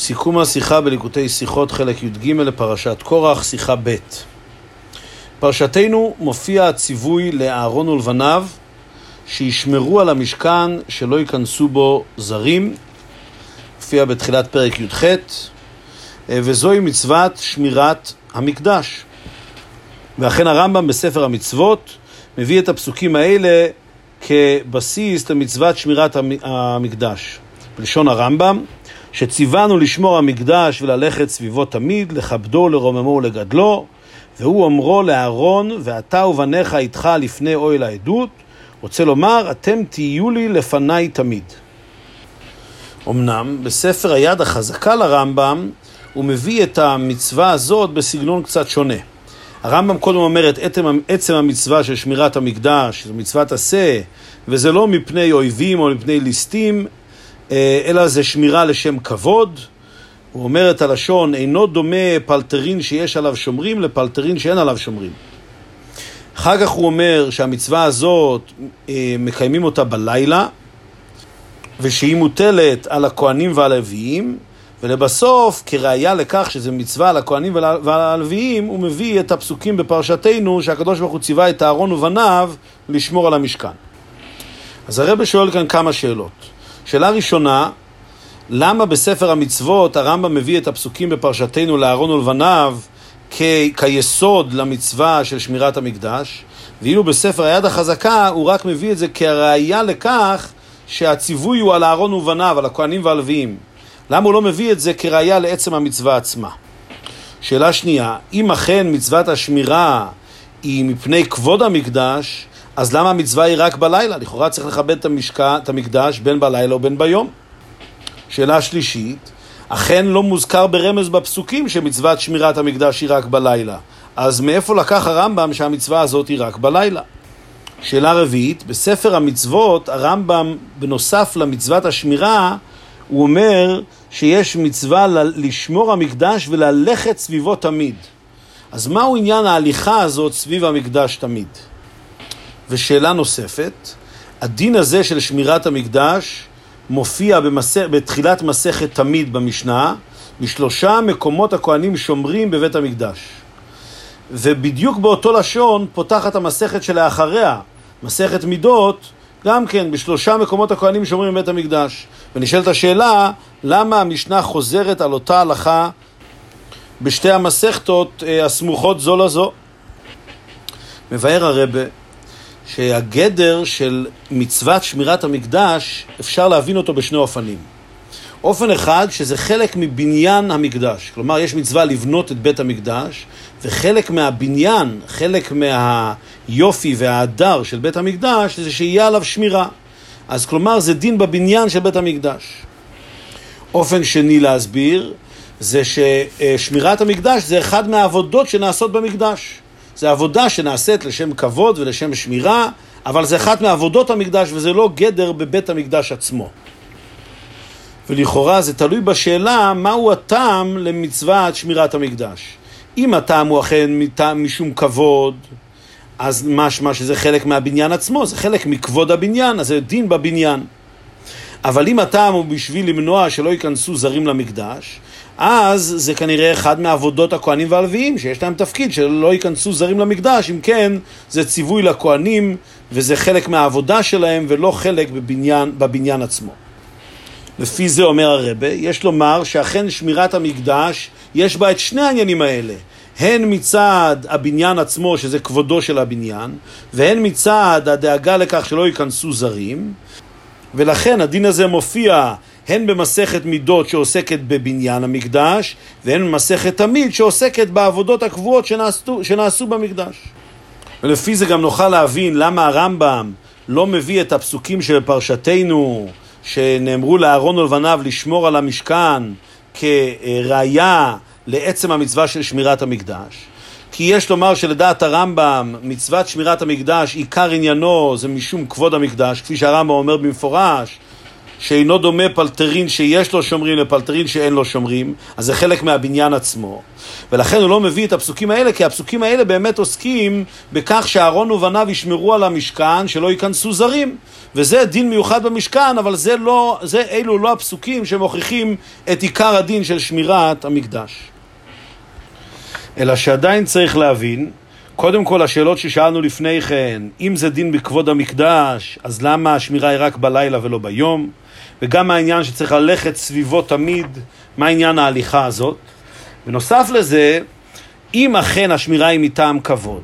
סיכום השיחה בליקוטי שיחות חלק י"ג לפרשת קורח, שיחה ב'. פרשתנו מופיע הציווי לאהרון ולבניו שישמרו על המשכן שלא ייכנסו בו זרים, מופיע בתחילת פרק י"ח, וזוהי מצוות שמירת המקדש. ואכן הרמב"ם בספר המצוות מביא את הפסוקים האלה כבסיס למצוות שמירת המקדש. בלשון הרמב"ם, שציוונו לשמור המקדש וללכת סביבו תמיד, לכבדו, לרוממו ולגדלו, והוא אומרו לאהרון, ואתה ובניך איתך לפני אוהל העדות, רוצה לומר, אתם תהיו לי לפניי תמיד. אמנם, בספר היד החזקה לרמב"ם, הוא מביא את המצווה הזאת בסגנון קצת שונה. הרמב"ם קודם אומר את עצם, המצווה של שמירת המקדש, זו מצוות עשה, וזה לא מפני אויבים או מפני ליסטים, אלא זה שמירה לשם כבוד. הוא אומר את הלשון, אינו דומה פלטרין שיש עליו שומרים לפלטרין שאין עליו שומרים. אחר כך הוא אומר שהמצווה הזאת, אה, מקיימים אותה בלילה, ושהיא מוטלת על הכהנים והלוויים, ולבסוף, כראיה לכך שזה מצווה על הכהנים ועל הלוויים, הוא מביא את הפסוקים בפרשתנו שהקדוש ברוך הוא ציווה את אהרון ובניו לשמור על המשכן. אז הרב שואל כאן כמה שאלות. שאלה ראשונה, למה בספר המצוות הרמב"ם מביא את הפסוקים בפרשתנו לאהרון ולבניו כ- כיסוד למצווה של שמירת המקדש, ואילו בספר היד החזקה הוא רק מביא את זה כראיה לכך שהציווי הוא על אהרון ובניו, על הכהנים והלוויים. למה הוא לא מביא את זה כראיה לעצם המצווה עצמה? שאלה שנייה, אם אכן מצוות השמירה היא מפני כבוד המקדש, אז למה המצווה היא רק בלילה? לכאורה צריך לכבד את, המשקע, את המקדש בין בלילה ובין ביום. שאלה שלישית, אכן לא מוזכר ברמז בפסוקים שמצוות שמירת המקדש היא רק בלילה. אז מאיפה לקח הרמב"ם שהמצווה הזאת היא רק בלילה? שאלה רביעית, בספר המצוות הרמב"ם, בנוסף למצוות השמירה, הוא אומר שיש מצווה לשמור המקדש וללכת סביבו תמיד. אז מהו עניין ההליכה הזאת סביב המקדש תמיד? ושאלה נוספת, הדין הזה של שמירת המקדש מופיע במסר, בתחילת מסכת תמיד במשנה, משלושה מקומות הכהנים שומרים בבית המקדש. ובדיוק באותו לשון פותחת המסכת שלאחריה, מסכת מידות, גם כן בשלושה מקומות הכהנים שומרים בבית המקדש. ונשאלת השאלה, למה המשנה חוזרת על אותה הלכה בשתי המסכתות אה, הסמוכות זו לזו? מבאר הרבה שהגדר של מצוות שמירת המקדש, אפשר להבין אותו בשני אופנים. אופן אחד, שזה חלק מבניין המקדש. כלומר, יש מצווה לבנות את בית המקדש, וחלק מהבניין, חלק מהיופי וההדר של בית המקדש, זה שיהיה עליו שמירה. אז כלומר, זה דין בבניין של בית המקדש. אופן שני להסביר, זה ששמירת המקדש זה אחד מהעבודות שנעשות במקדש. זה עבודה שנעשית לשם כבוד ולשם שמירה, אבל זה אחת מעבודות המקדש וזה לא גדר בבית המקדש עצמו. ולכאורה זה תלוי בשאלה מהו הטעם למצוות שמירת המקדש. אם הטעם הוא אכן משום כבוד, אז משמע שזה חלק מהבניין עצמו, זה חלק מכבוד הבניין, אז זה דין בבניין. אבל אם הטעם הוא בשביל למנוע שלא ייכנסו זרים למקדש, אז זה כנראה אחד מעבודות הכהנים והלוויים, שיש להם תפקיד שלא ייכנסו זרים למקדש, אם כן, זה ציווי לכהנים, וזה חלק מהעבודה שלהם, ולא חלק בבניין, בבניין עצמו. לפי זה אומר הרבה, יש לומר שאכן שמירת המקדש, יש בה את שני העניינים האלה. הן מצד הבניין עצמו, שזה כבודו של הבניין, והן מצד הדאגה לכך שלא ייכנסו זרים, ולכן הדין הזה מופיע הן במסכת מידות שעוסקת בבניין המקדש, והן במסכת תמיד שעוסקת בעבודות הקבועות שנעשו, שנעשו במקדש. ולפי זה גם נוכל להבין למה הרמב"ם לא מביא את הפסוקים שבפרשתנו, שנאמרו לאהרון ולבניו לשמור על המשכן כראיה לעצם המצווה של שמירת המקדש. כי יש לומר שלדעת הרמב"ם, מצוות שמירת המקדש, עיקר עניינו זה משום כבוד המקדש, כפי שהרמב"ם אומר במפורש, שאינו דומה פלטרין שיש לו שומרים לפלטרין שאין לו שומרים, אז זה חלק מהבניין עצמו. ולכן הוא לא מביא את הפסוקים האלה, כי הפסוקים האלה באמת עוסקים בכך שאהרון ובניו ישמרו על המשכן, שלא ייכנסו זרים. וזה דין מיוחד במשכן, אבל זה לא, זה, אלו לא הפסוקים שמוכיחים את עיקר הדין של שמירת המקדש. אלא שעדיין צריך להבין, קודם כל השאלות ששאלנו לפני כן, אם זה דין בכבוד המקדש, אז למה השמירה היא רק בלילה ולא ביום? וגם העניין שצריך ללכת סביבו תמיד, מה עניין ההליכה הזאת? ונוסף לזה, אם אכן השמירה היא מטעם כבוד,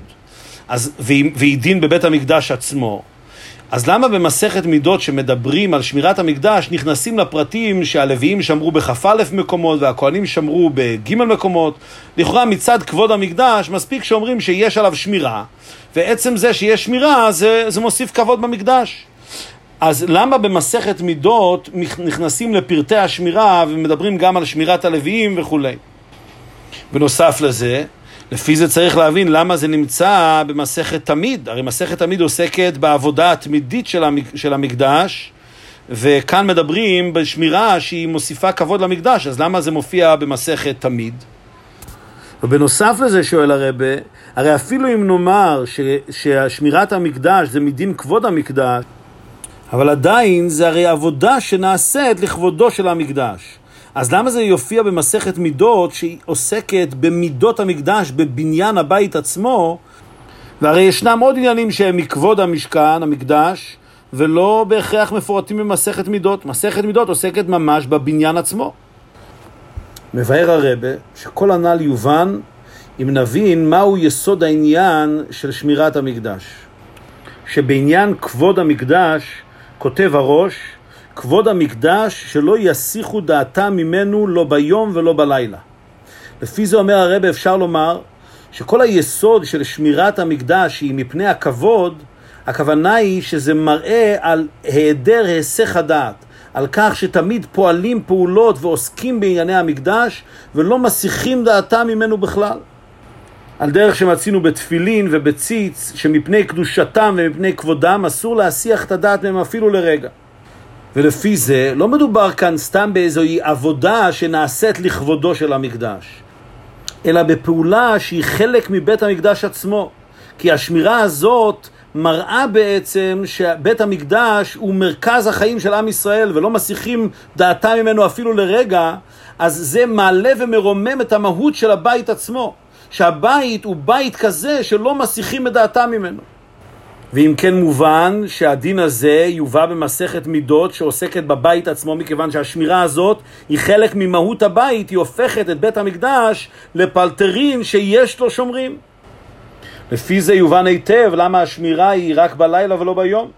אז, והיא, והיא דין בבית המקדש עצמו, אז למה במסכת מידות שמדברים על שמירת המקדש נכנסים לפרטים שהלוויים שמרו בכ"א מקומות והכהנים שמרו בג' מקומות? לכאורה מצד כבוד המקדש מספיק שאומרים שיש עליו שמירה ועצם זה שיש שמירה זה, זה מוסיף כבוד במקדש. אז למה במסכת מידות נכנסים לפרטי השמירה ומדברים גם על שמירת הלוויים וכולי? בנוסף לזה, לפי זה צריך להבין למה זה נמצא במסכת תמיד. הרי מסכת תמיד עוסקת בעבודה התמידית של המקדש, וכאן מדברים בשמירה שהיא מוסיפה כבוד למקדש, אז למה זה מופיע במסכת תמיד? ובנוסף לזה שואל הרבה, הרי אפילו אם נאמר ש, ששמירת המקדש זה מדין כבוד המקדש, אבל עדיין זה הרי עבודה שנעשית לכבודו של המקדש. אז למה זה יופיע במסכת מידות שהיא עוסקת במידות המקדש, בבניין הבית עצמו? והרי ישנם עוד עניינים שהם מכבוד המשכן, המקדש, ולא בהכרח מפורטים במסכת מידות. מסכת מידות עוסקת ממש בבניין עצמו. מבאר הרבה שכל הנ"ל יובן אם נבין מהו יסוד העניין של שמירת המקדש. שבעניין כבוד המקדש כותב הראש כבוד המקדש שלא יסיחו דעתם ממנו לא ביום ולא בלילה. לפי זה אומר הרב אפשר לומר שכל היסוד של שמירת המקדש היא מפני הכבוד, הכוונה היא שזה מראה על היעדר היסח הדעת, על כך שתמיד פועלים פעולות ועוסקים בענייני המקדש ולא מסיחים דעתם ממנו בכלל. על דרך שמצינו בתפילין ובציץ, שמפני קדושתם ומפני כבודם אסור להסיח את הדעת מהם אפילו לרגע. ולפי זה לא מדובר כאן סתם באיזוהי עבודה שנעשית לכבודו של המקדש, אלא בפעולה שהיא חלק מבית המקדש עצמו. כי השמירה הזאת מראה בעצם שבית המקדש הוא מרכז החיים של עם ישראל ולא מסיחים דעתם ממנו אפילו לרגע, אז זה מעלה ומרומם את המהות של הבית עצמו. שהבית הוא בית כזה שלא מסיחים את דעתם ממנו. ואם כן מובן שהדין הזה יובא במסכת מידות שעוסקת בבית עצמו, מכיוון שהשמירה הזאת היא חלק ממהות הבית, היא הופכת את בית המקדש לפלטרין שיש לו שומרים. לפי זה יובן היטב למה השמירה היא רק בלילה ולא ביום.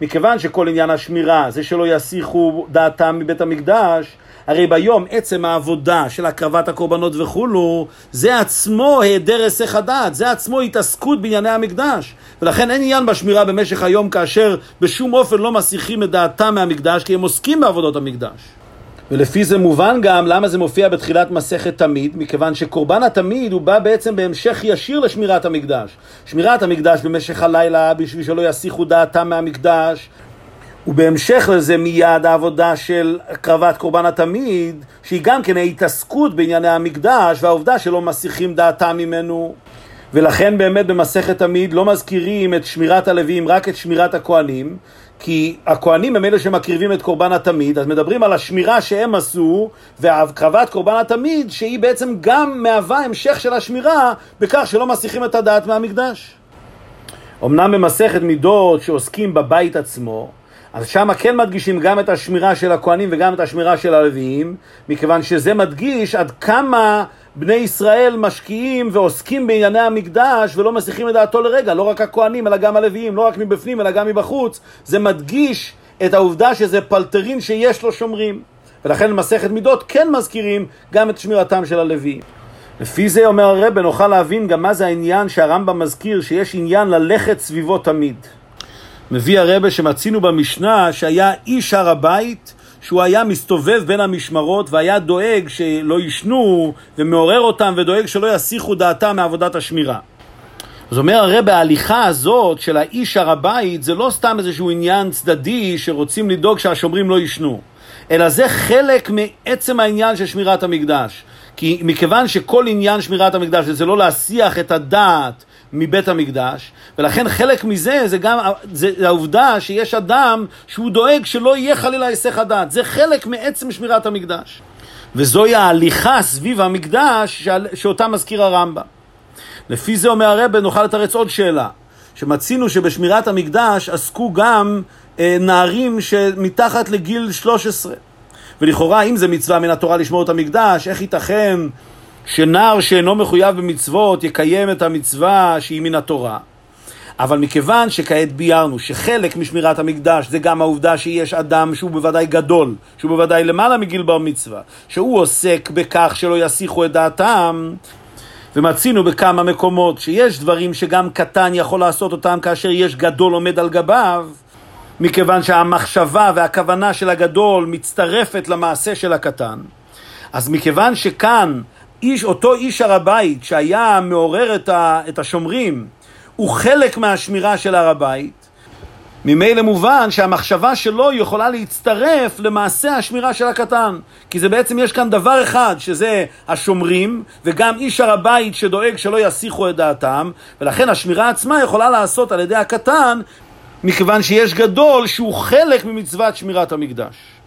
מכיוון שכל עניין השמירה זה שלא יסיחו דעתם מבית המקדש, הרי ביום עצם העבודה של הקרבת הקורבנות וכולו, זה עצמו היעדר היסח הדעת, זה עצמו התעסקות בענייני המקדש. ולכן אין עניין בשמירה במשך היום כאשר בשום אופן לא מסיחים את דעתם מהמקדש, כי הם עוסקים בעבודות המקדש. ולפי זה מובן גם למה זה מופיע בתחילת מסכת תמיד, מכיוון שקורבן התמיד הוא בא בעצם בהמשך ישיר לשמירת המקדש. שמירת המקדש במשך הלילה בשביל שלא יסיחו דעתם מהמקדש, ובהמשך לזה מיד העבודה של הקרבת קורבן התמיד, שהיא גם כן ההתעסקות בענייני המקדש והעובדה שלא מסיחים דעתם ממנו. ולכן באמת במסכת תמיד לא מזכירים את שמירת הלווים, רק את שמירת הכהנים, כי הכהנים הם אלה שמקריבים את קורבן התמיד, אז מדברים על השמירה שהם עשו, והקרבת קורבן התמיד, שהיא בעצם גם מהווה המשך של השמירה, בכך שלא מסיחים את הדעת מהמקדש. אמנם במסכת מידות שעוסקים בבית עצמו, אז שם כן מדגישים גם את השמירה של הכהנים וגם את השמירה של הלוויים, מכיוון שזה מדגיש עד כמה בני ישראל משקיעים ועוסקים בענייני המקדש ולא מסיחים את דעתו לרגע, לא רק הכהנים אלא גם הלוויים, לא רק מבפנים אלא גם מבחוץ, זה מדגיש את העובדה שזה פלטרין שיש לו שומרים. ולכן במסכת מידות כן מזכירים גם את שמירתם של הלוויים. לפי זה אומר הרב, נוכל להבין גם מה זה העניין שהרמב"ם מזכיר שיש עניין ללכת סביבו תמיד. מביא הרבה שמצינו במשנה שהיה איש הר הבית שהוא היה מסתובב בין המשמרות והיה דואג שלא יישנו ומעורר אותם ודואג שלא יסיחו דעתם מעבודת השמירה. זאת אומרת, הרי בהליכה הזאת של האיש הר הבית, זה לא סתם איזשהו עניין צדדי שרוצים לדאוג שהשומרים לא יישנו, אלא זה חלק מעצם העניין של שמירת המקדש. כי מכיוון שכל עניין שמירת המקדש זה לא להסיח את הדעת מבית המקדש, ולכן חלק מזה זה גם זה העובדה שיש אדם שהוא דואג שלא יהיה חלילה היסח הדעת. זה חלק מעצם שמירת המקדש. וזוהי ההליכה סביב המקדש שאותה מזכיר הרמב"ם. לפי זה אומר הרב, נוכל לתרץ עוד שאלה, שמצינו שבשמירת המקדש עסקו גם אה, נערים שמתחת לגיל 13. ולכאורה, אם זה מצווה מן התורה לשמור את המקדש, איך ייתכן שנער שאינו מחויב במצוות יקיים את המצווה שהיא מן התורה? אבל מכיוון שכעת ביארנו שחלק משמירת המקדש זה גם העובדה שיש אדם שהוא בוודאי גדול, שהוא בוודאי למעלה מגיל בר מצווה, שהוא עוסק בכך שלא יסיחו את דעתם, ומצינו בכמה מקומות שיש דברים שגם קטן יכול לעשות אותם כאשר יש גדול עומד על גביו, מכיוון שהמחשבה והכוונה של הגדול מצטרפת למעשה של הקטן. אז מכיוון שכאן איש, אותו איש הר הבית שהיה מעורר את, ה, את השומרים הוא חלק מהשמירה של הר הבית, ממילא מובן שהמחשבה שלו יכולה להצטרף למעשה השמירה של הקטן. כי זה בעצם, יש כאן דבר אחד, שזה השומרים, וגם איש הר הבית שדואג שלא יסיחו את דעתם, ולכן השמירה עצמה יכולה לעשות על ידי הקטן, מכיוון שיש גדול שהוא חלק ממצוות שמירת המקדש.